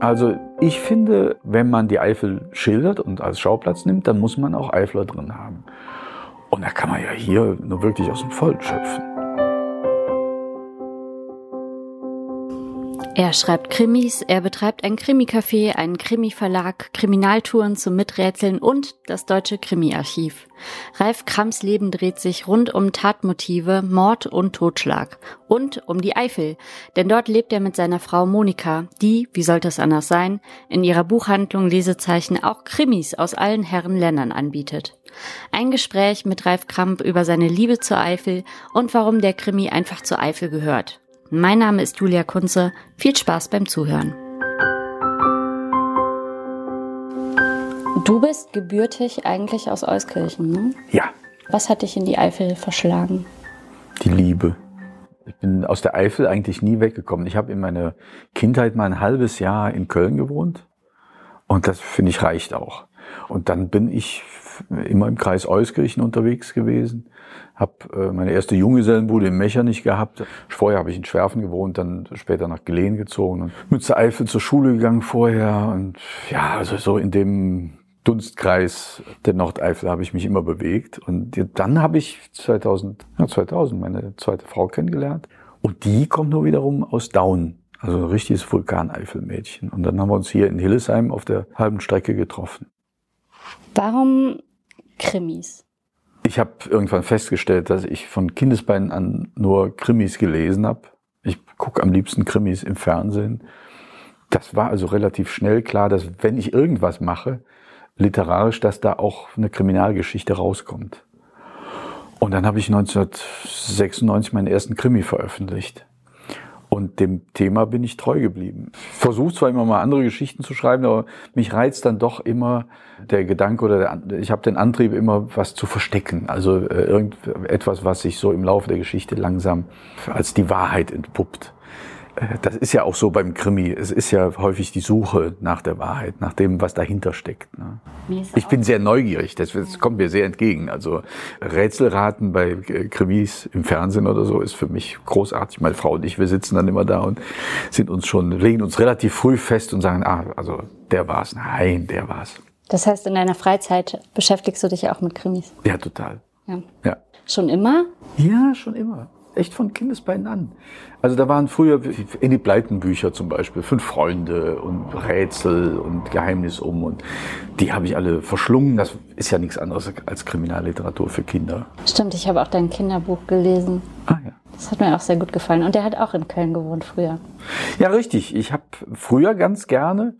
Also ich finde, wenn man die Eifel schildert und als Schauplatz nimmt, dann muss man auch Eifler drin haben. Und da kann man ja hier nur wirklich aus dem Vollen schöpfen. Er schreibt Krimis, er betreibt ein Krimicafé, einen Krimi-Verlag, Kriminaltouren zum Miträtseln und das Deutsche Krimi-Archiv. Ralf Krams Leben dreht sich rund um Tatmotive, Mord und Totschlag und um die Eifel, denn dort lebt er mit seiner Frau Monika, die, wie sollte es anders sein, in ihrer Buchhandlung Lesezeichen auch Krimis aus allen Herren Ländern anbietet. Ein Gespräch mit Ralf Kramp über seine Liebe zur Eifel und warum der Krimi einfach zur Eifel gehört. Mein Name ist Julia Kunze. Viel Spaß beim Zuhören. Du bist gebürtig eigentlich aus Euskirchen, ne? Ja. Was hat dich in die Eifel verschlagen? Die Liebe. Ich bin aus der Eifel eigentlich nie weggekommen. Ich habe in meiner Kindheit mal ein halbes Jahr in Köln gewohnt und das finde ich reicht auch. Und dann bin ich immer im Kreis Euskirchen unterwegs gewesen habe äh, meine erste Junggesellenbude in Mechernich gehabt. Vorher habe ich in Schwerfen gewohnt, dann später nach Geleen gezogen und Mütze Eifel zur Schule gegangen vorher. Und ja, also so in dem Dunstkreis der Nordeifel habe ich mich immer bewegt. Und dann habe ich 2000, ja 2000 meine zweite Frau kennengelernt. Und die kommt nur wiederum aus Daun. Also ein richtiges Vulkaneifelmädchen. Und dann haben wir uns hier in Hillesheim auf der halben Strecke getroffen. Warum Krimis? Ich habe irgendwann festgestellt, dass ich von Kindesbeinen an nur Krimis gelesen habe. Ich gucke am liebsten Krimis im Fernsehen. Das war also relativ schnell klar, dass wenn ich irgendwas mache, literarisch, dass da auch eine Kriminalgeschichte rauskommt. Und dann habe ich 1996 meinen ersten Krimi veröffentlicht. Und dem Thema bin ich treu geblieben. Versuche zwar immer mal andere Geschichten zu schreiben, aber mich reizt dann doch immer der Gedanke oder der, ich habe den Antrieb immer was zu verstecken. Also äh, irgendetwas, was sich so im Laufe der Geschichte langsam als die Wahrheit entpuppt. Äh, das ist ja auch so beim Krimi. Es ist ja häufig die Suche nach der Wahrheit, nach dem, was dahinter steckt. Ne? Ich bin sehr neugierig, das, das kommt mir sehr entgegen. Also Rätselraten bei äh, Krimis im Fernsehen oder so ist für mich großartig. Meine Frau und ich, wir sitzen dann immer da und sind uns schon, legen uns relativ früh fest und sagen, ah, also der war's. Nein, der war's. Das heißt, in deiner Freizeit beschäftigst du dich auch mit Krimis? Ja, total. Ja. ja. Schon immer? Ja, schon immer echt von Kindesbeinen an. Also da waren früher in die Pleitenbücher zum Beispiel fünf Freunde und Rätsel und Geheimnis um und die habe ich alle verschlungen. Das ist ja nichts anderes als Kriminalliteratur für Kinder. Stimmt, ich habe auch dein Kinderbuch gelesen. Ah ja. Das hat mir auch sehr gut gefallen. Und der hat auch in Köln gewohnt früher. Ja, richtig. Ich habe früher ganz gerne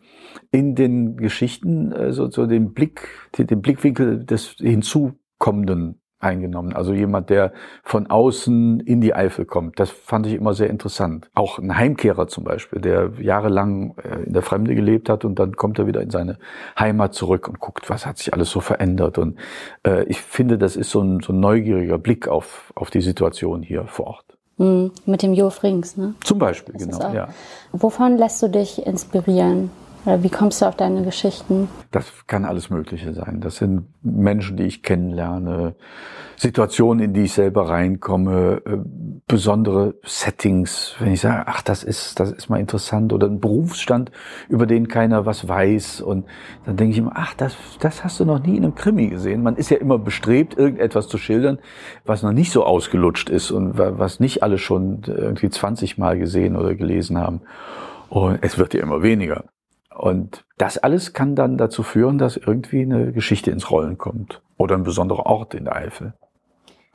in den Geschichten äh, so, so den Blick, den Blickwinkel des Hinzukommenden eingenommen. Also jemand, der von außen in die Eifel kommt. Das fand ich immer sehr interessant. Auch ein Heimkehrer zum Beispiel, der jahrelang äh, in der Fremde gelebt hat und dann kommt er wieder in seine Heimat zurück und guckt, was hat sich alles so verändert. Und äh, ich finde, das ist so ein, so ein neugieriger Blick auf, auf die Situation hier vor Ort. Mhm, mit dem Jo Frings, ne? Zum Beispiel, das genau, ja. Wovon lässt du dich inspirieren? Oder wie kommst du auf deine Geschichten? Das kann alles Mögliche sein. Das sind Menschen, die ich kennenlerne, Situationen, in die ich selber reinkomme, äh, besondere Settings, wenn ich sage, ach, das ist, das ist mal interessant, oder ein Berufsstand, über den keiner was weiß. Und dann denke ich immer, ach, das, das hast du noch nie in einem Krimi gesehen. Man ist ja immer bestrebt, irgendetwas zu schildern, was noch nicht so ausgelutscht ist und was nicht alle schon irgendwie 20 Mal gesehen oder gelesen haben. Und es wird ja immer weniger. Und das alles kann dann dazu führen, dass irgendwie eine Geschichte ins Rollen kommt oder ein besonderer Ort in der Eifel.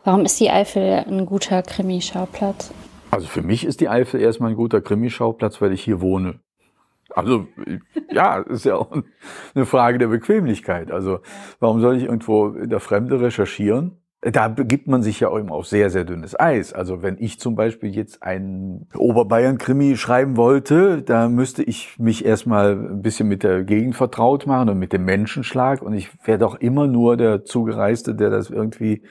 Warum ist die Eifel ein guter Krimischauplatz? Also für mich ist die Eifel erstmal ein guter Krimischauplatz, weil ich hier wohne. Also ja, ist ja auch eine Frage der Bequemlichkeit. Also warum soll ich irgendwo in der Fremde recherchieren? Da begibt man sich ja auch immer auf sehr, sehr dünnes Eis. Also wenn ich zum Beispiel jetzt einen Oberbayern-Krimi schreiben wollte, da müsste ich mich erstmal ein bisschen mit der Gegend vertraut machen und mit dem Menschenschlag. Und ich wäre doch immer nur der Zugereiste, der das irgendwie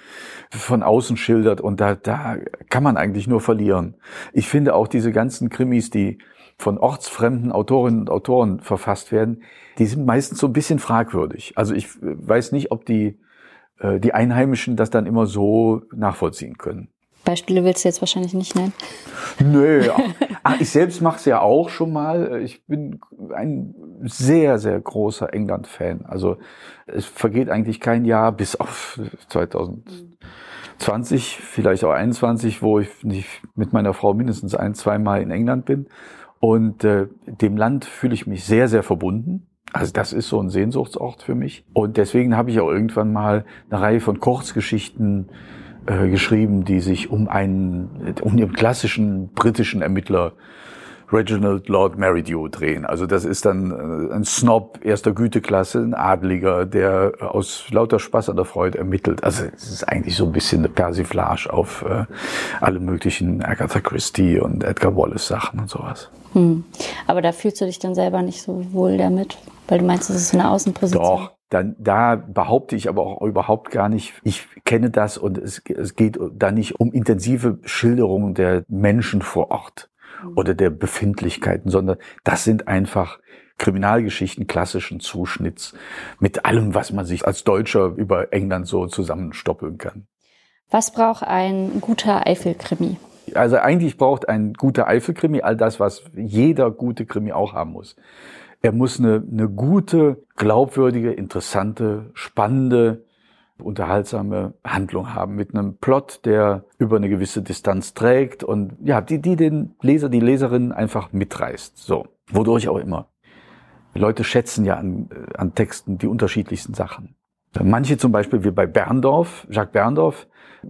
von außen schildert. Und da, da kann man eigentlich nur verlieren. Ich finde auch diese ganzen Krimis, die von ortsfremden Autorinnen und Autoren verfasst werden, die sind meistens so ein bisschen fragwürdig. Also ich weiß nicht, ob die äh, die Einheimischen das dann immer so nachvollziehen können. Beispiele willst du jetzt wahrscheinlich nicht nennen. Nö, ach, ich selbst mache es ja auch schon mal. Ich bin ein sehr, sehr großer England-Fan. Also es vergeht eigentlich kein Jahr bis auf 2020, vielleicht auch 21, wo ich nicht mit meiner Frau mindestens ein, zwei Mal in England bin. Und äh, dem Land fühle ich mich sehr, sehr verbunden. Also das ist so ein Sehnsuchtsort für mich. Und deswegen habe ich auch irgendwann mal eine Reihe von Kurzgeschichten äh, geschrieben, die sich um einen, um den klassischen britischen Ermittler Reginald Lord Meridew drehen. Also das ist dann äh, ein Snob erster Güteklasse, ein Adliger, der aus lauter Spaß an der Freude ermittelt. Also es ist eigentlich so ein bisschen eine Persiflage auf äh, alle möglichen Agatha Christie und Edgar Wallace Sachen und sowas. Hm. Aber da fühlst du dich dann selber nicht so wohl damit, weil du meinst, das ist eine Außenposition. Doch, dann, da behaupte ich aber auch überhaupt gar nicht, ich kenne das und es, es geht da nicht um intensive Schilderungen der Menschen vor Ort mhm. oder der Befindlichkeiten, sondern das sind einfach Kriminalgeschichten klassischen Zuschnitts mit allem, was man sich als Deutscher über England so zusammenstoppeln kann. Was braucht ein guter Eifelkrimi? Also eigentlich braucht ein guter Eifelkrimi all das, was jeder gute Krimi auch haben muss. Er muss eine, eine gute, glaubwürdige, interessante, spannende, unterhaltsame Handlung haben mit einem Plot, der über eine gewisse Distanz trägt und ja, die, die den Leser, die Leserin einfach mitreißt. So, wodurch auch immer. Leute schätzen ja an, an Texten die unterschiedlichsten Sachen. Manche zum Beispiel wie bei Berndorf, Jacques Berndorf,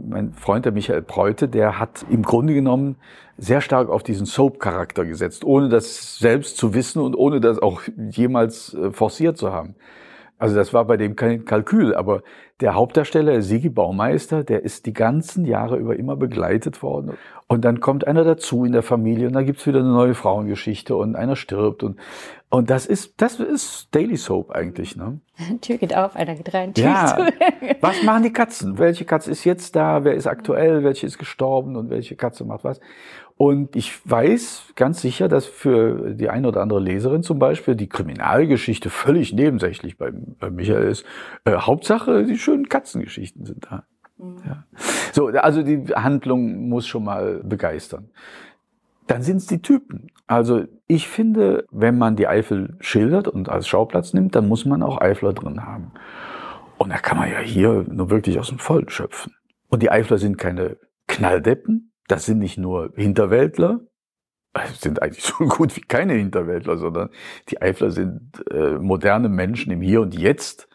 mein Freund, der Michael Preute, der hat im Grunde genommen sehr stark auf diesen Soap-Charakter gesetzt, ohne das selbst zu wissen und ohne das auch jemals äh, forciert zu haben. Also das war bei dem kein Kalkül, aber der Hauptdarsteller, Sigi Baumeister, der ist die ganzen Jahre über immer begleitet worden. Und dann kommt einer dazu in der Familie und da gibt's wieder eine neue Frauengeschichte und einer stirbt. Und, und das ist, das ist Daily Soap eigentlich. Ne? Tür geht auf, einer geht rein. Tür ja. was machen die Katzen? Welche Katze ist jetzt da? Wer ist aktuell? Welche ist gestorben? Und welche Katze macht was? Und ich weiß ganz sicher, dass für die eine oder andere Leserin zum Beispiel die Kriminalgeschichte völlig nebensächlich bei, bei Michael ist. Äh, Hauptsache, die schönen Katzengeschichten sind da. Mhm. Ja. So, also die Handlung muss schon mal begeistern. Dann sind es die Typen. Also ich finde, wenn man die Eifel schildert und als Schauplatz nimmt, dann muss man auch Eifler drin haben. Und da kann man ja hier nur wirklich aus dem Vollen schöpfen. Und die Eifler sind keine Knalldeppen, das sind nicht nur Hinterwäldler, das sind eigentlich so gut wie keine Hinterwäldler, sondern die Eifler sind äh, moderne Menschen im Hier und Jetzt,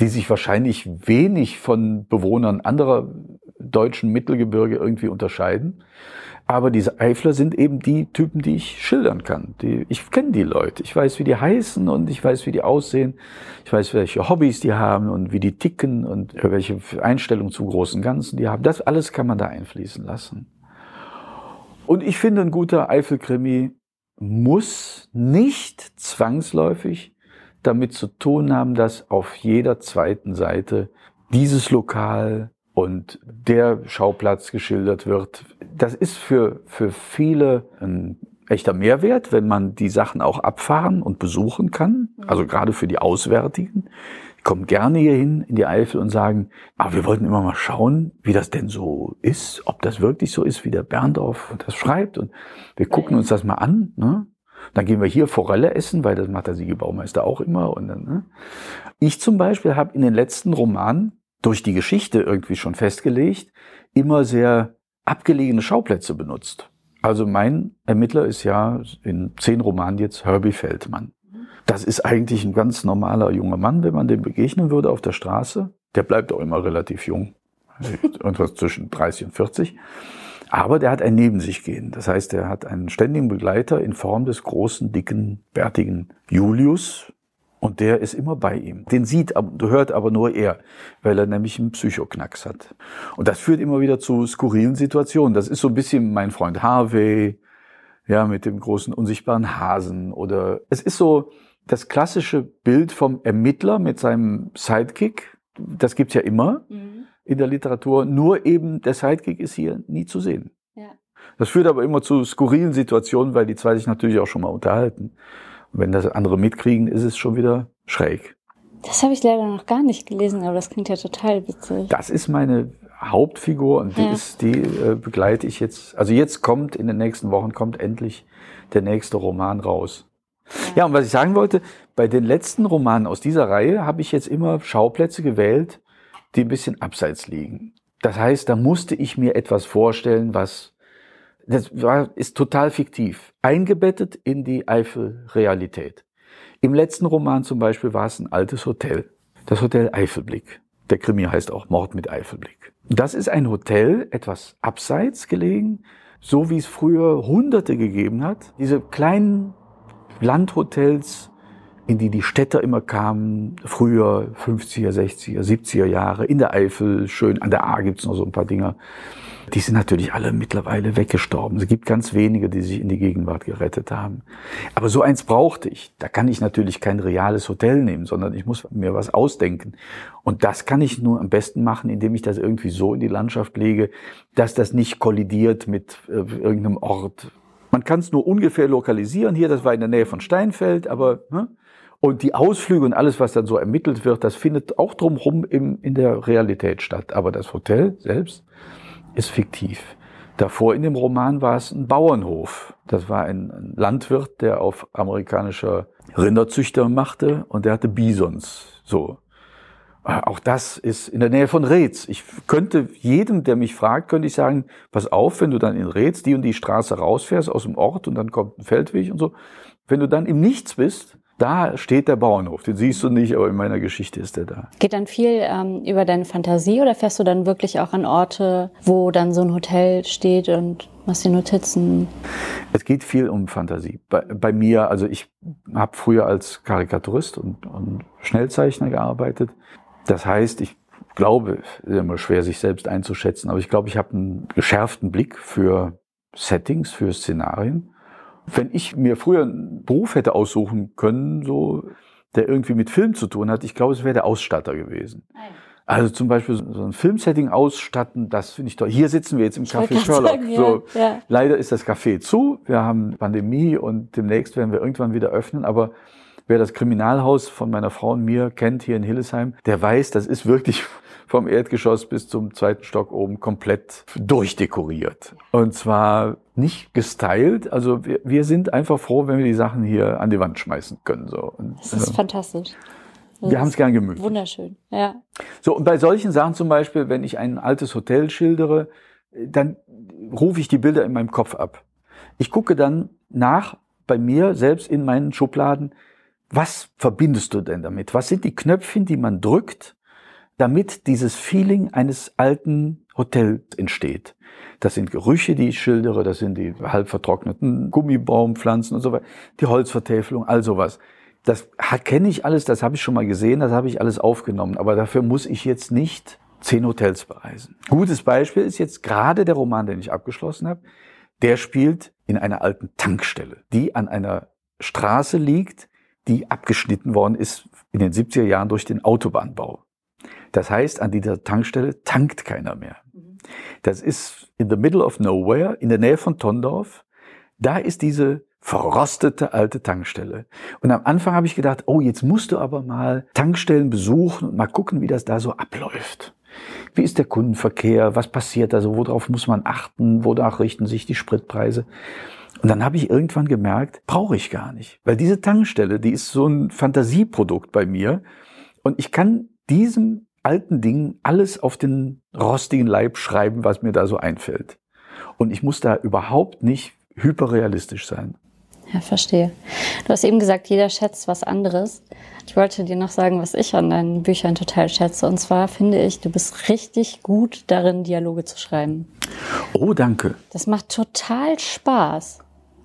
die sich wahrscheinlich wenig von Bewohnern anderer deutschen Mittelgebirge irgendwie unterscheiden. Aber diese Eifler sind eben die Typen, die ich schildern kann. Die, ich kenne die Leute. Ich weiß, wie die heißen und ich weiß, wie die aussehen. Ich weiß, welche Hobbys die haben und wie die ticken und welche Einstellung zum großen Ganzen die haben. Das alles kann man da einfließen lassen. Und ich finde, ein guter Eifelkrimi muss nicht zwangsläufig damit zu tun haben, dass auf jeder zweiten Seite dieses Lokal und der Schauplatz geschildert wird. Das ist für, für viele ein echter Mehrwert, wenn man die Sachen auch abfahren und besuchen kann. Also gerade für die Auswärtigen kommen gerne hierhin in die Eifel und sagen, aber wir wollten immer mal schauen, wie das denn so ist, ob das wirklich so ist, wie der Berndorf das schreibt. Und wir gucken uns das mal an. Ne? Dann gehen wir hier Forelle essen, weil das macht der Siegebaumeister auch immer. Und dann, ne? Ich zum Beispiel habe in den letzten Romanen durch die Geschichte irgendwie schon festgelegt, immer sehr abgelegene Schauplätze benutzt. Also mein Ermittler ist ja in zehn Romanen jetzt Herbie Feldmann. Das ist eigentlich ein ganz normaler junger Mann, wenn man dem begegnen würde auf der Straße. Der bleibt auch immer relativ jung. Irgendwas zwischen 30 und 40. Aber der hat ein Neben sich gehen. Das heißt, er hat einen ständigen Begleiter in Form des großen, dicken, bärtigen Julius. Und der ist immer bei ihm. Den sieht, hört aber nur er, weil er nämlich einen Psychoknacks hat. Und das führt immer wieder zu skurrilen Situationen. Das ist so ein bisschen mein Freund Harvey, ja, mit dem großen unsichtbaren Hasen. Oder es ist so, das klassische Bild vom Ermittler mit seinem Sidekick, das gibt's ja immer mhm. in der Literatur, nur eben der Sidekick ist hier nie zu sehen. Ja. Das führt aber immer zu skurrilen Situationen, weil die zwei sich natürlich auch schon mal unterhalten. Und wenn das andere mitkriegen, ist es schon wieder schräg. Das habe ich leider noch gar nicht gelesen, aber das klingt ja total witzig. Das ist meine Hauptfigur und die ja. ist, die äh, begleite ich jetzt. Also jetzt kommt in den nächsten Wochen kommt endlich der nächste Roman raus. Ja. und was ich sagen wollte, bei den letzten Romanen aus dieser Reihe habe ich jetzt immer Schauplätze gewählt, die ein bisschen abseits liegen. Das heißt, da musste ich mir etwas vorstellen, was das war, ist total fiktiv, eingebettet in die Eifel-Realität. Im letzten Roman zum Beispiel war es ein altes Hotel, das Hotel Eifelblick. Der Krimi heißt auch Mord mit Eifelblick. Das ist ein Hotel, etwas abseits gelegen, so wie es früher Hunderte gegeben hat. Diese kleinen Landhotels, in die die Städter immer kamen, früher 50er, 60er, 70er Jahre, in der Eifel, schön, an der A gibt's noch so ein paar Dinger. Die sind natürlich alle mittlerweile weggestorben. Es gibt ganz wenige, die sich in die Gegenwart gerettet haben. Aber so eins brauchte ich. Da kann ich natürlich kein reales Hotel nehmen, sondern ich muss mir was ausdenken. Und das kann ich nur am besten machen, indem ich das irgendwie so in die Landschaft lege, dass das nicht kollidiert mit äh, irgendeinem Ort. Man kann es nur ungefähr lokalisieren. Hier, das war in der Nähe von Steinfeld, aber ne? Und die Ausflüge und alles, was dann so ermittelt wird, das findet auch drumherum im, in der Realität statt. Aber das Hotel selbst ist fiktiv. Davor in dem Roman war es ein Bauernhof. Das war ein Landwirt, der auf amerikanischer Rinderzüchter machte und der hatte Bisons. So. Auch das ist in der Nähe von Reetz. Ich könnte jedem, der mich fragt, könnte ich sagen, pass auf, wenn du dann in Reetz die und die Straße rausfährst aus dem Ort und dann kommt ein Feldweg und so. Wenn du dann im Nichts bist, da steht der Bauernhof. Den siehst du nicht, aber in meiner Geschichte ist er da. Geht dann viel ähm, über deine Fantasie oder fährst du dann wirklich auch an Orte, wo dann so ein Hotel steht und machst die Notizen? Es geht viel um Fantasie. Bei, bei mir, also ich habe früher als Karikaturist und, und Schnellzeichner gearbeitet. Das heißt, ich glaube, es ist immer schwer, sich selbst einzuschätzen, aber ich glaube, ich habe einen geschärften Blick für Settings, für Szenarien wenn ich mir früher einen Beruf hätte aussuchen können, so, der irgendwie mit Film zu tun hat, ich glaube, es wäre der Ausstatter gewesen. Nein. Also zum Beispiel so ein Filmsetting ausstatten, das finde ich toll. Hier sitzen wir jetzt im Café Sherlock. Sagen, so, ja. Leider ist das Café zu. Wir haben Pandemie und demnächst werden wir irgendwann wieder öffnen. Aber wer das Kriminalhaus von meiner Frau und mir kennt hier in Hillesheim, der weiß, das ist wirklich vom Erdgeschoss bis zum zweiten Stock oben komplett durchdekoriert. Und zwar nicht gestylt. Also wir, wir sind einfach froh, wenn wir die Sachen hier an die Wand schmeißen können. So. Und, das ist äh, fantastisch. Das wir haben es gern gemütlich. Wunderschön, ja. So, und bei solchen Sachen zum Beispiel, wenn ich ein altes Hotel schildere, dann rufe ich die Bilder in meinem Kopf ab. Ich gucke dann nach bei mir selbst in meinen Schubladen, was verbindest du denn damit? Was sind die Knöpfchen, die man drückt, damit dieses Feeling eines alten Hotels entsteht. Das sind Gerüche, die ich schildere, das sind die halb vertrockneten Gummibaumpflanzen und so weiter, die Holzvertäfelung, all sowas. Das kenne ich alles, das habe ich schon mal gesehen, das habe ich alles aufgenommen, aber dafür muss ich jetzt nicht zehn Hotels bereisen. Gutes Beispiel ist jetzt gerade der Roman, den ich abgeschlossen habe. Der spielt in einer alten Tankstelle, die an einer Straße liegt, die abgeschnitten worden ist in den 70er Jahren durch den Autobahnbau. Das heißt, an dieser Tankstelle tankt keiner mehr. Das ist in the middle of nowhere, in der Nähe von Tondorf. Da ist diese verrostete alte Tankstelle. Und am Anfang habe ich gedacht, oh, jetzt musst du aber mal Tankstellen besuchen und mal gucken, wie das da so abläuft. Wie ist der Kundenverkehr? Was passiert da so? Worauf muss man achten? Wonach richten sich die Spritpreise? Und dann habe ich irgendwann gemerkt, brauche ich gar nicht. Weil diese Tankstelle, die ist so ein Fantasieprodukt bei mir. Und ich kann diesem alten Dingen alles auf den rostigen Leib schreiben, was mir da so einfällt. Und ich muss da überhaupt nicht hyperrealistisch sein. Ja, verstehe. Du hast eben gesagt, jeder schätzt was anderes. Ich wollte dir noch sagen, was ich an deinen Büchern total schätze. Und zwar finde ich, du bist richtig gut darin, Dialoge zu schreiben. Oh, danke. Das macht total Spaß.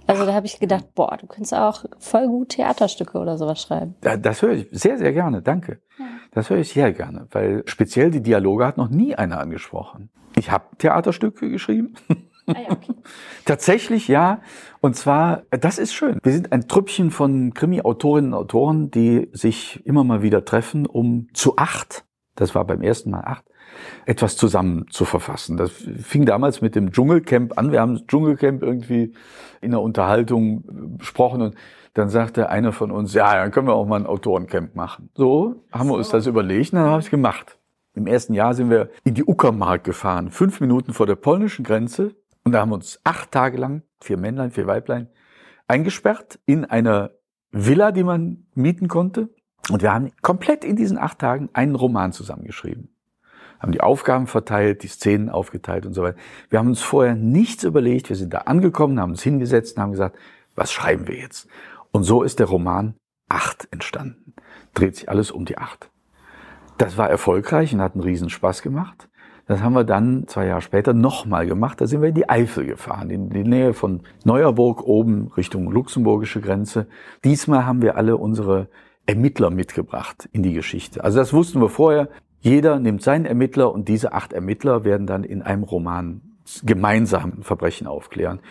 Also da habe ich gedacht, boah, du könntest auch voll gut Theaterstücke oder sowas schreiben. Das höre ich sehr, sehr gerne, danke. Ja. Das höre ich sehr gerne, weil speziell die Dialoge hat noch nie einer angesprochen. Ich habe Theaterstücke geschrieben. Ah, ja, okay. Tatsächlich ja. Und zwar, das ist schön. Wir sind ein Trüppchen von Krimi-Autorinnen und Autoren, die sich immer mal wieder treffen, um zu acht, das war beim ersten Mal acht, etwas zusammen zu verfassen. Das fing damals mit dem Dschungelcamp an. Wir haben das Dschungelcamp irgendwie in der Unterhaltung besprochen und dann sagte einer von uns, ja, dann können wir auch mal ein Autorencamp machen. So haben wir uns das überlegt und dann habe ich gemacht. Im ersten Jahr sind wir in die Uckermark gefahren, fünf Minuten vor der polnischen Grenze. Und da haben wir uns acht Tage lang, vier Männlein, vier Weiblein, eingesperrt in einer Villa, die man mieten konnte. Und wir haben komplett in diesen acht Tagen einen Roman zusammengeschrieben. Haben die Aufgaben verteilt, die Szenen aufgeteilt und so weiter. Wir haben uns vorher nichts überlegt. Wir sind da angekommen, haben uns hingesetzt und haben gesagt, was schreiben wir jetzt? Und so ist der Roman Acht entstanden. Dreht sich alles um die Acht. Das war erfolgreich und hat einen riesen Spaß gemacht. Das haben wir dann zwei Jahre später nochmal gemacht. Da sind wir in die Eifel gefahren, in die Nähe von Neuerburg oben Richtung luxemburgische Grenze. Diesmal haben wir alle unsere Ermittler mitgebracht in die Geschichte. Also das wussten wir vorher. Jeder nimmt seinen Ermittler und diese acht Ermittler werden dann in einem Roman gemeinsam ein Verbrechen aufklären.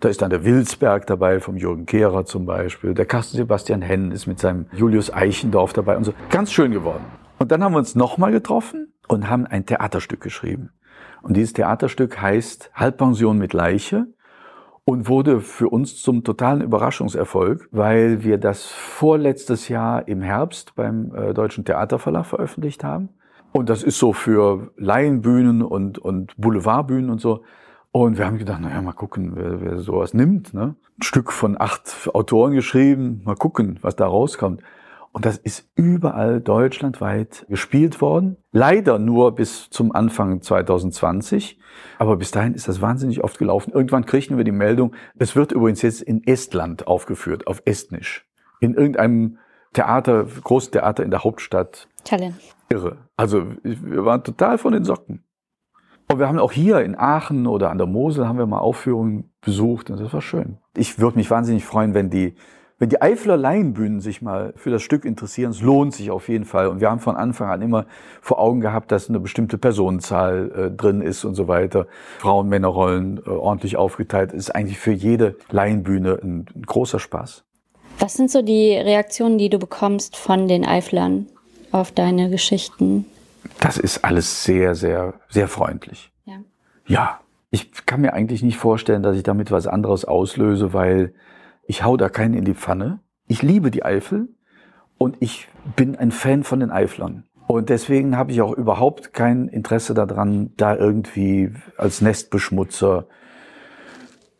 Da ist dann der Wilsberg dabei, vom Jürgen Kehrer zum Beispiel. Der Carsten Sebastian Henn ist mit seinem Julius Eichendorf dabei und so. Ganz schön geworden. Und dann haben wir uns nochmal getroffen und haben ein Theaterstück geschrieben. Und dieses Theaterstück heißt Halbpension mit Leiche und wurde für uns zum totalen Überraschungserfolg, weil wir das vorletztes Jahr im Herbst beim äh, Deutschen Theaterverlag veröffentlicht haben. Und das ist so für Laienbühnen und, und Boulevardbühnen und so und wir haben gedacht, naja, mal gucken, wer, wer sowas nimmt. Ne? Ein Stück von acht Autoren geschrieben, mal gucken, was da rauskommt. Und das ist überall deutschlandweit gespielt worden. Leider nur bis zum Anfang 2020. Aber bis dahin ist das wahnsinnig oft gelaufen. Irgendwann kriegten wir die Meldung, es wird übrigens jetzt in Estland aufgeführt, auf Estnisch. In irgendeinem Theater, großen Theater in der Hauptstadt. Tallinn. Irre. Also wir waren total von den Socken. Und wir haben auch hier in Aachen oder an der Mosel haben wir mal Aufführungen besucht und das war schön. Ich würde mich wahnsinnig freuen, wenn die, wenn die Eifler Laienbühnen sich mal für das Stück interessieren. Es lohnt sich auf jeden Fall. Und wir haben von Anfang an immer vor Augen gehabt, dass eine bestimmte Personenzahl äh, drin ist und so weiter. Frauen, Männerrollen äh, ordentlich aufgeteilt. Ist eigentlich für jede Laienbühne ein, ein großer Spaß. Was sind so die Reaktionen, die du bekommst von den Eiflern auf deine Geschichten? Das ist alles sehr, sehr, sehr freundlich. Ja. Ja. Ich kann mir eigentlich nicht vorstellen, dass ich damit was anderes auslöse, weil ich hau da keinen in die Pfanne. Ich liebe die Eifel und ich bin ein Fan von den Eiflern. Und deswegen habe ich auch überhaupt kein Interesse daran, da irgendwie als Nestbeschmutzer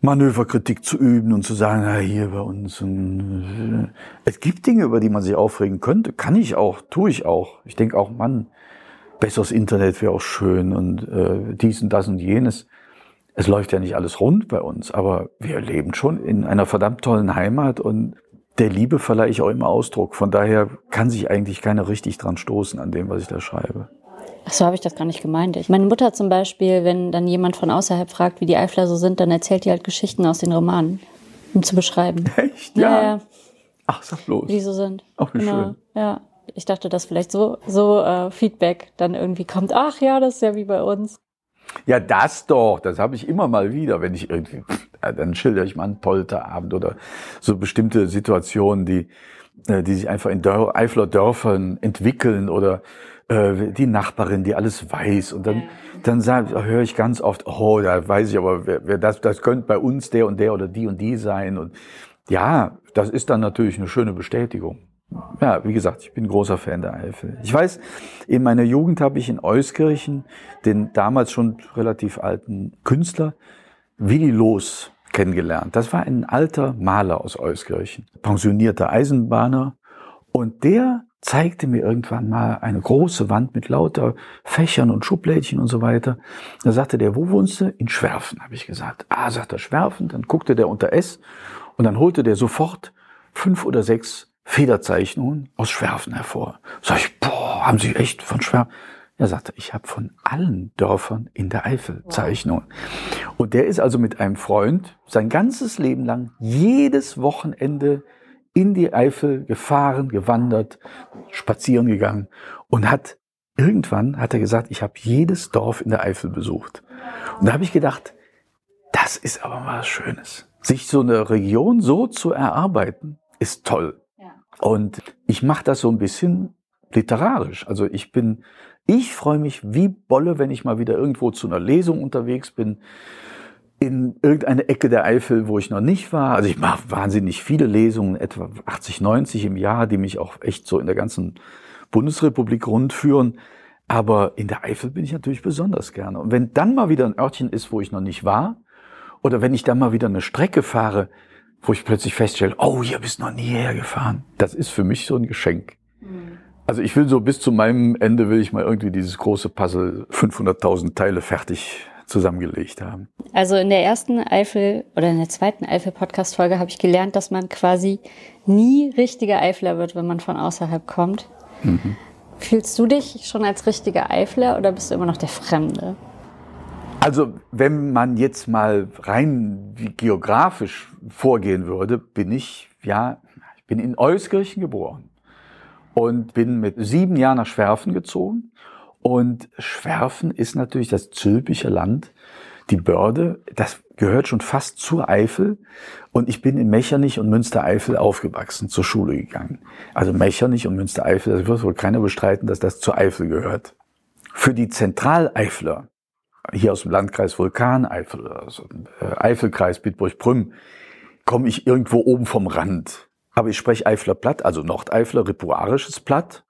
Manöverkritik zu üben und zu sagen, na, hier bei uns. Äh, es gibt Dinge, über die man sich aufregen könnte. Kann ich auch, tue ich auch. Ich denke auch, Mann, besseres Internet wäre auch schön und äh, dies und das und jenes. Es läuft ja nicht alles rund bei uns, aber wir leben schon in einer verdammt tollen Heimat und der Liebe verleihe ich auch immer Ausdruck. Von daher kann sich eigentlich keiner richtig dran stoßen an dem, was ich da schreibe. Ach so habe ich das gar nicht gemeint. Ich, meine Mutter zum Beispiel, wenn dann jemand von außerhalb fragt, wie die Eifler so sind, dann erzählt die halt Geschichten aus den Romanen, um zu beschreiben. Echt? Ja. ja, ja. Ach, sag bloß. Wie die so sind. Ach, wie genau. schön. Ja ich dachte, dass vielleicht so, so äh, Feedback dann irgendwie kommt. Ach ja, das ist ja wie bei uns. Ja, das doch. Das habe ich immer mal wieder, wenn ich irgendwie, dann schilder ich mal einen Polterabend oder so bestimmte Situationen, die, äh, die sich einfach in Dör Eifler Dörfern entwickeln oder äh, die Nachbarin, die alles weiß. Und dann, dann höre ich ganz oft, oh, da weiß ich aber, wer, wer das, das könnte bei uns der und der oder die und die sein. Und ja, das ist dann natürlich eine schöne Bestätigung ja, wie gesagt, ich bin großer Fan der Eifel. Ich weiß, in meiner Jugend habe ich in Euskirchen den damals schon relativ alten Künstler Willi Loos kennengelernt. Das war ein alter Maler aus Euskirchen, pensionierter Eisenbahner. Und der zeigte mir irgendwann mal eine große Wand mit lauter Fächern und Schublädchen und so weiter. Da sagte der, wo wohnst du? In Schwerfen, habe ich gesagt. Ah, sagt er, Schwerfen. Dann guckte der unter S und dann holte der sofort fünf oder sechs Federzeichnungen aus Schwerfen hervor. Sag ich, boah, haben Sie echt von Schwerfen? Er sagte, ich habe von allen Dörfern in der Eifel Zeichnungen. Und der ist also mit einem Freund sein ganzes Leben lang jedes Wochenende in die Eifel gefahren, gewandert, spazieren gegangen und hat irgendwann hat er gesagt, ich habe jedes Dorf in der Eifel besucht. Und da habe ich gedacht, das ist aber mal was Schönes. Sich so eine Region so zu erarbeiten, ist toll. Und ich mache das so ein bisschen literarisch. Also ich bin, ich freue mich wie Bolle, wenn ich mal wieder irgendwo zu einer Lesung unterwegs bin, in irgendeine Ecke der Eifel, wo ich noch nicht war. Also ich mache wahnsinnig viele Lesungen, etwa 80, 90 im Jahr, die mich auch echt so in der ganzen Bundesrepublik rundführen. Aber in der Eifel bin ich natürlich besonders gerne. Und wenn dann mal wieder ein Örtchen ist, wo ich noch nicht war, oder wenn ich dann mal wieder eine Strecke fahre, wo ich plötzlich feststelle, oh, hier bist du noch nie hergefahren. Das ist für mich so ein Geschenk. Mhm. Also ich will so bis zu meinem Ende will ich mal irgendwie dieses große Puzzle 500.000 Teile fertig zusammengelegt haben. Also in der ersten Eifel oder in der zweiten Eifel-Podcast-Folge habe ich gelernt, dass man quasi nie richtiger Eifler wird, wenn man von außerhalb kommt. Mhm. Fühlst du dich schon als richtiger Eifler oder bist du immer noch der Fremde? Also wenn man jetzt mal rein geografisch vorgehen würde, bin ich, ja, ich bin in Euskirchen geboren und bin mit sieben Jahren nach Schwerfen gezogen. Und Schwerfen ist natürlich das zülpische Land, die Börde, das gehört schon fast zur Eifel. Und ich bin in Mechernich und Münstereifel aufgewachsen, zur Schule gegangen. Also Mechernich und Münstereifel, das wird wohl keiner bestreiten, dass das zur Eifel gehört. Für die Zentraleifler hier aus dem Landkreis Vulkaneifel, also äh, Eifelkreis Bitburg-Prüm, komme ich irgendwo oben vom Rand. Aber ich spreche Eifler Platt, also Nordeifler, ripuarisches Platt.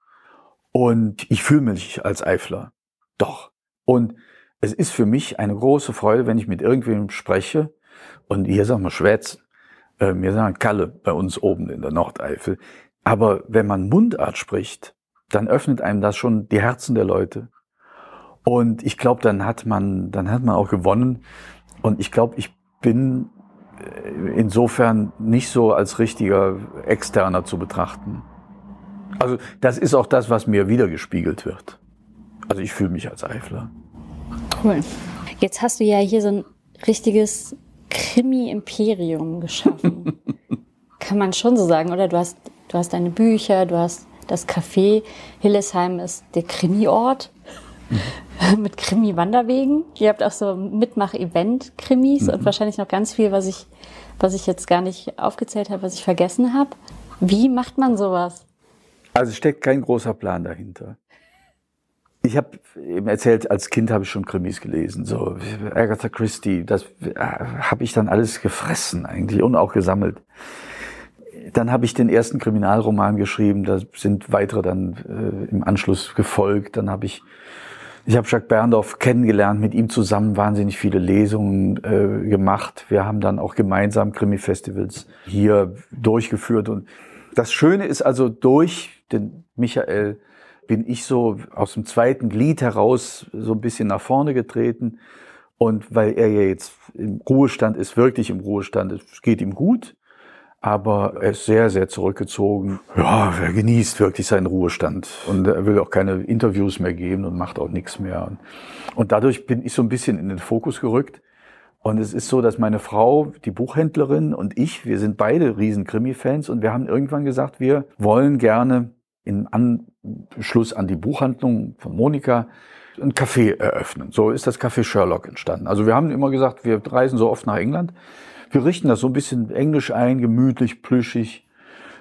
Und ich fühle mich als Eifler. Doch. Und es ist für mich eine große Freude, wenn ich mit irgendwem spreche und hier sagen wir Schwätzen. Äh, wir sagen Kalle bei uns oben in der Nordeifel. Aber wenn man Mundart spricht, dann öffnet einem das schon die Herzen der Leute. Und ich glaube, dann hat man, dann hat man auch gewonnen. Und ich glaube, ich bin äh, insofern nicht so als richtiger Externer zu betrachten. Also das ist auch das, was mir wiedergespiegelt wird. Also ich fühle mich als Eifler. Cool. Jetzt hast du ja hier so ein richtiges Krimi-Imperium geschaffen. Kann man schon so sagen, oder? Du hast, du hast deine Bücher, du hast das Café. Hillesheim ist der Krimi-Ort. mit Krimi-Wanderwegen. Ihr habt auch so Mitmach-Event-Krimis mhm. und wahrscheinlich noch ganz viel, was ich, was ich jetzt gar nicht aufgezählt habe, was ich vergessen habe. Wie macht man sowas? Also steckt kein großer Plan dahinter. Ich habe eben erzählt, als Kind habe ich schon Krimis gelesen, so Agatha Christie, das äh, habe ich dann alles gefressen eigentlich und auch gesammelt. Dann habe ich den ersten Kriminalroman geschrieben, da sind weitere dann äh, im Anschluss gefolgt. Dann habe ich ich habe Jacques Berndorf kennengelernt, mit ihm zusammen wahnsinnig viele Lesungen äh, gemacht. Wir haben dann auch gemeinsam Krimi-Festivals hier durchgeführt. Und das Schöne ist also, durch den Michael bin ich so aus dem zweiten Glied heraus so ein bisschen nach vorne getreten. Und weil er ja jetzt im Ruhestand ist, wirklich im Ruhestand, es geht ihm gut aber er ist sehr, sehr zurückgezogen. Ja, er genießt wirklich seinen Ruhestand und er will auch keine Interviews mehr geben und macht auch nichts mehr. Und dadurch bin ich so ein bisschen in den Fokus gerückt. Und es ist so, dass meine Frau, die Buchhändlerin und ich, wir sind beide riesen Krimi-Fans und wir haben irgendwann gesagt, wir wollen gerne im Anschluss an die Buchhandlung von Monika ein Café eröffnen. So ist das Café Sherlock entstanden. Also wir haben immer gesagt, wir reisen so oft nach England wir richten das so ein bisschen englisch ein, gemütlich, plüschig.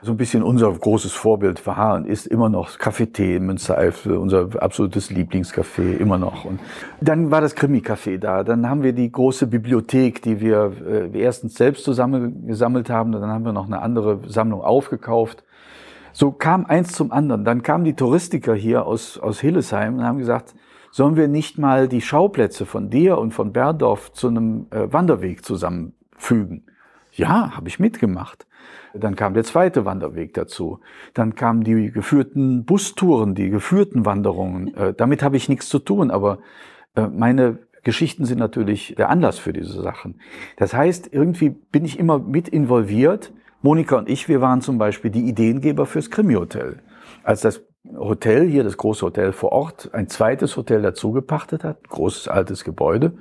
So ein bisschen unser großes Vorbild war und ist immer noch Café in Münstereifel, unser absolutes Lieblingscafé, immer noch. Und dann war das Krimi-Café da. Dann haben wir die große Bibliothek, die wir äh, erstens selbst zusammengesammelt haben. Dann haben wir noch eine andere Sammlung aufgekauft. So kam eins zum anderen. Dann kamen die Touristiker hier aus, aus Hillesheim und haben gesagt, sollen wir nicht mal die Schauplätze von dir und von Berndorf zu einem äh, Wanderweg zusammen fügen. Ja, habe ich mitgemacht. Dann kam der zweite Wanderweg dazu. Dann kamen die geführten Bustouren, die geführten Wanderungen. Äh, damit habe ich nichts zu tun, aber äh, meine Geschichten sind natürlich der Anlass für diese Sachen. Das heißt, irgendwie bin ich immer mit involviert. Monika und ich, wir waren zum Beispiel die Ideengeber fürs Krimi-Hotel. Als das Hotel hier, das große Hotel vor Ort, ein zweites Hotel dazu gepachtet hat, großes altes Gebäude,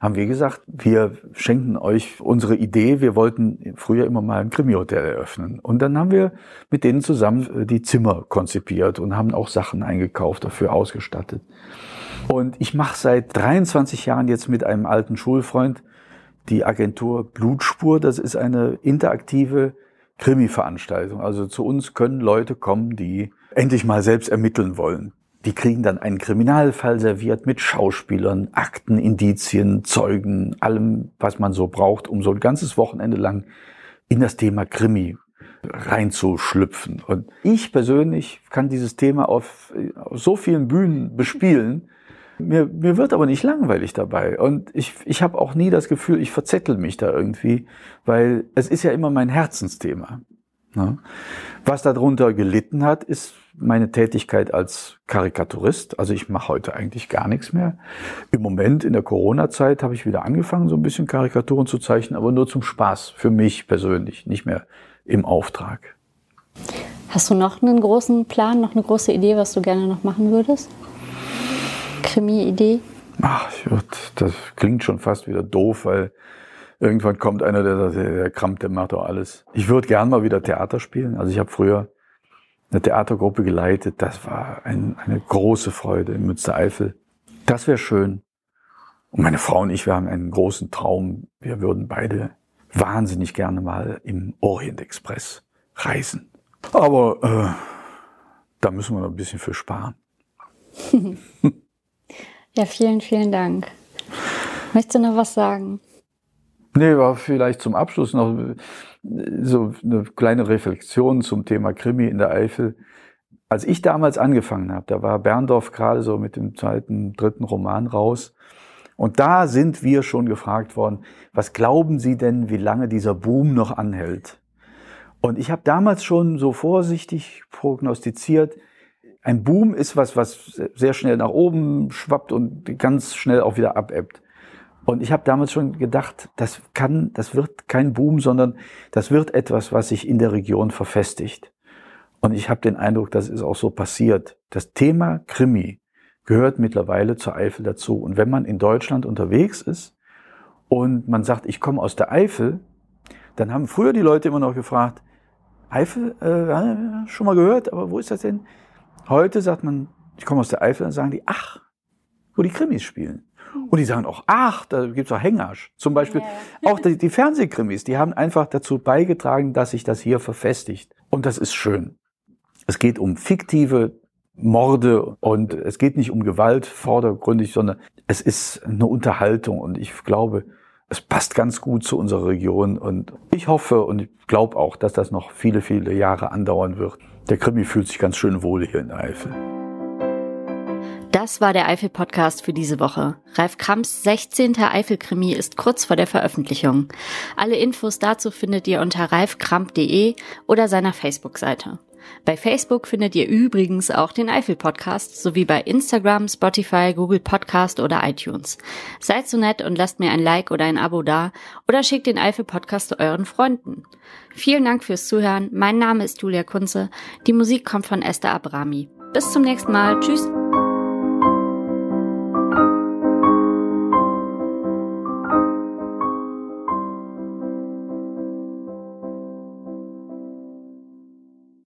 haben wir gesagt, wir schenken euch unsere Idee. Wir wollten früher immer mal ein Krimi-Hotel eröffnen. Und dann haben wir mit denen zusammen äh, die Zimmer konzipiert und haben auch Sachen eingekauft, dafür ausgestattet. Und ich mache seit 23 Jahren jetzt mit einem alten Schulfreund die Agentur Blutspur. Das ist eine interaktive Krimi-Veranstaltung. Also zu uns können Leute kommen, die endlich mal selbst ermitteln wollen. Die kriegen dann einen Kriminalfall serviert mit Schauspielern, Akten, Indizien, Zeugen, allem, was man so braucht, um so ein ganzes Wochenende lang in das Thema Krimi reinzuschlüpfen. Und ich persönlich kann dieses Thema auf, auf so vielen Bühnen bespielen. Mir, mir wird aber nicht langweilig dabei. Und ich, ich habe auch nie das Gefühl, ich verzettel mich da irgendwie, weil es ist ja immer mein Herzensthema. Ne? Was darunter gelitten hat, ist meine Tätigkeit als Karikaturist. Also ich mache heute eigentlich gar nichts mehr. Im Moment in der Corona-Zeit habe ich wieder angefangen, so ein bisschen Karikaturen zu zeichnen, aber nur zum Spaß, für mich persönlich, nicht mehr im Auftrag. Hast du noch einen großen Plan, noch eine große Idee, was du gerne noch machen würdest? Krimi-Idee? Ach, das klingt schon fast wieder doof, weil irgendwann kommt einer, der sagt, der Kramp, der macht doch alles. Ich würde gern mal wieder Theater spielen. Also ich habe früher eine Theatergruppe geleitet. Das war ein, eine große Freude in Münstereifel. Das wäre schön. Und meine Frau und ich, wir haben einen großen Traum. Wir würden beide wahnsinnig gerne mal im Orient Express reisen. Aber äh, da müssen wir noch ein bisschen für sparen. ja, vielen, vielen Dank. Möchtest du noch was sagen? Nee, war vielleicht zum Abschluss noch äh, so eine kleine Reflexion zum Thema Krimi in der Eifel. Als ich damals angefangen habe, da war Berndorf gerade so mit dem zweiten, dritten Roman raus. Und da sind wir schon gefragt worden, was glauben Sie denn, wie lange dieser Boom noch anhält? Und ich habe damals schon so vorsichtig prognostiziert, ein Boom ist was, was sehr schnell nach oben schwappt und ganz schnell auch wieder abebbt. Und ich habe damals schon gedacht, das kann, das wird kein Boom, sondern das wird etwas, was sich in der Region verfestigt. Und ich habe den Eindruck, das ist auch so passiert. Das Thema Krimi gehört mittlerweile zur Eifel dazu. Und wenn man in Deutschland unterwegs ist und man sagt, ich komme aus der Eifel, dann haben früher die Leute immer noch gefragt, Eifel, äh, schon mal gehört, aber wo ist das denn? Heute sagt man, ich komme aus der Eifel, dann sagen die, ach, wo die Krimis spielen. Und die sagen auch, ach, da gibt's auch Hängasch. Zum Beispiel ja. auch die, die Fernsehkrimis, die haben einfach dazu beigetragen, dass sich das hier verfestigt. Und das ist schön. Es geht um fiktive Morde und es geht nicht um Gewalt vordergründig, sondern es ist eine Unterhaltung und ich glaube, es passt ganz gut zu unserer Region und ich hoffe und ich glaube auch, dass das noch viele, viele Jahre andauern wird. Der Krimi fühlt sich ganz schön wohl hier in Eifel. Das war der Eifel-Podcast für diese Woche. Ralf Kramps 16. Eifel-Krimi ist kurz vor der Veröffentlichung. Alle Infos dazu findet ihr unter ralfkramp.de oder seiner Facebook-Seite. Bei Facebook findet ihr übrigens auch den Eifel-Podcast sowie bei Instagram, Spotify, Google Podcast oder iTunes. Seid so nett und lasst mir ein Like oder ein Abo da oder schickt den Eifel-Podcast euren Freunden. Vielen Dank fürs Zuhören. Mein Name ist Julia Kunze. Die Musik kommt von Esther Abrami. Bis zum nächsten Mal. Tschüss.